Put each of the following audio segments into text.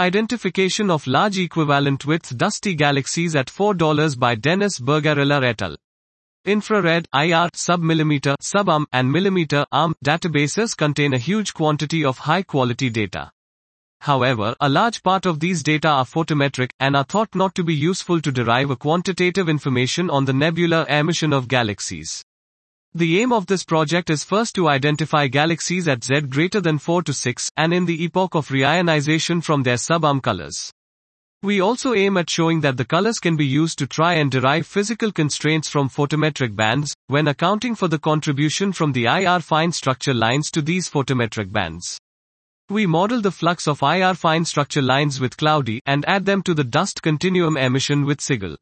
Identification of large equivalent width dusty galaxies at $4 by Denis Burgarella et al. Infrared, IR, submillimeter, sub-UM, and millimeter, UM, databases contain a huge quantity of high-quality data. However, a large part of these data are photometric, and are thought not to be useful to derive a quantitative information on the nebular emission of galaxies. The aim of this project is first to identify galaxies at Z greater than 4 to 6, and in the epoch of reionization from their sub-UM colors. We also aim at showing that the colors can be used to try and derive physical constraints from photometric bands, when accounting for the contribution from the IR fine structure lines to these photometric bands. We model the flux of IR fine structure lines with cloudy, and add them to the dust continuum emission with CIGALE.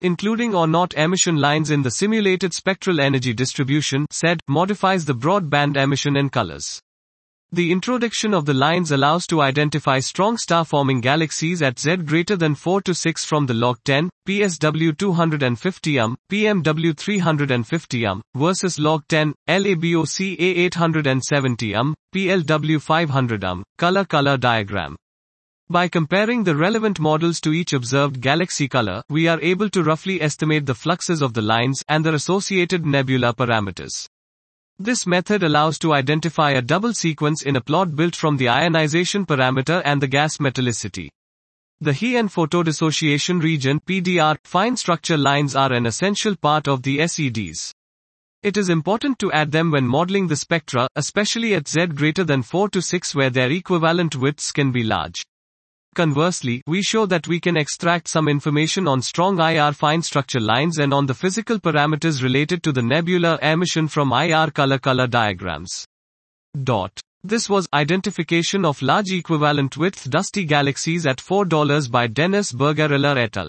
Including or not emission lines in the simulated spectral energy distribution, SED, modifies the broadband emission in colors. The introduction of the lines allows to identify strong star-forming galaxies at Z greater than 4 to 6 from the log 10, PSW 250 um, PMW 350 um, versus log 10, LABOCA A 870 um, PLW 500 um, color color diagram. By comparing the relevant models to each observed galaxy color, we are able to roughly estimate the fluxes of the lines and their associated nebula parameters. This method allows to identify a double sequence in a plot built from the ionization parameter and the gas metallicity. The He and photodissociation region PDR fine structure lines are an essential part of the SEDs. It is important to add them when modeling the spectra, especially at Z greater than 4 to 6 where their equivalent widths can be large. Conversely, we show that we can extract some information on strong IR fine structure lines and on the physical parameters related to the nebular emission from IR color color diagrams. Dot. This was Identification of Large Equivalent Width Dusty Galaxies at $4 by Denis Burgarella et al.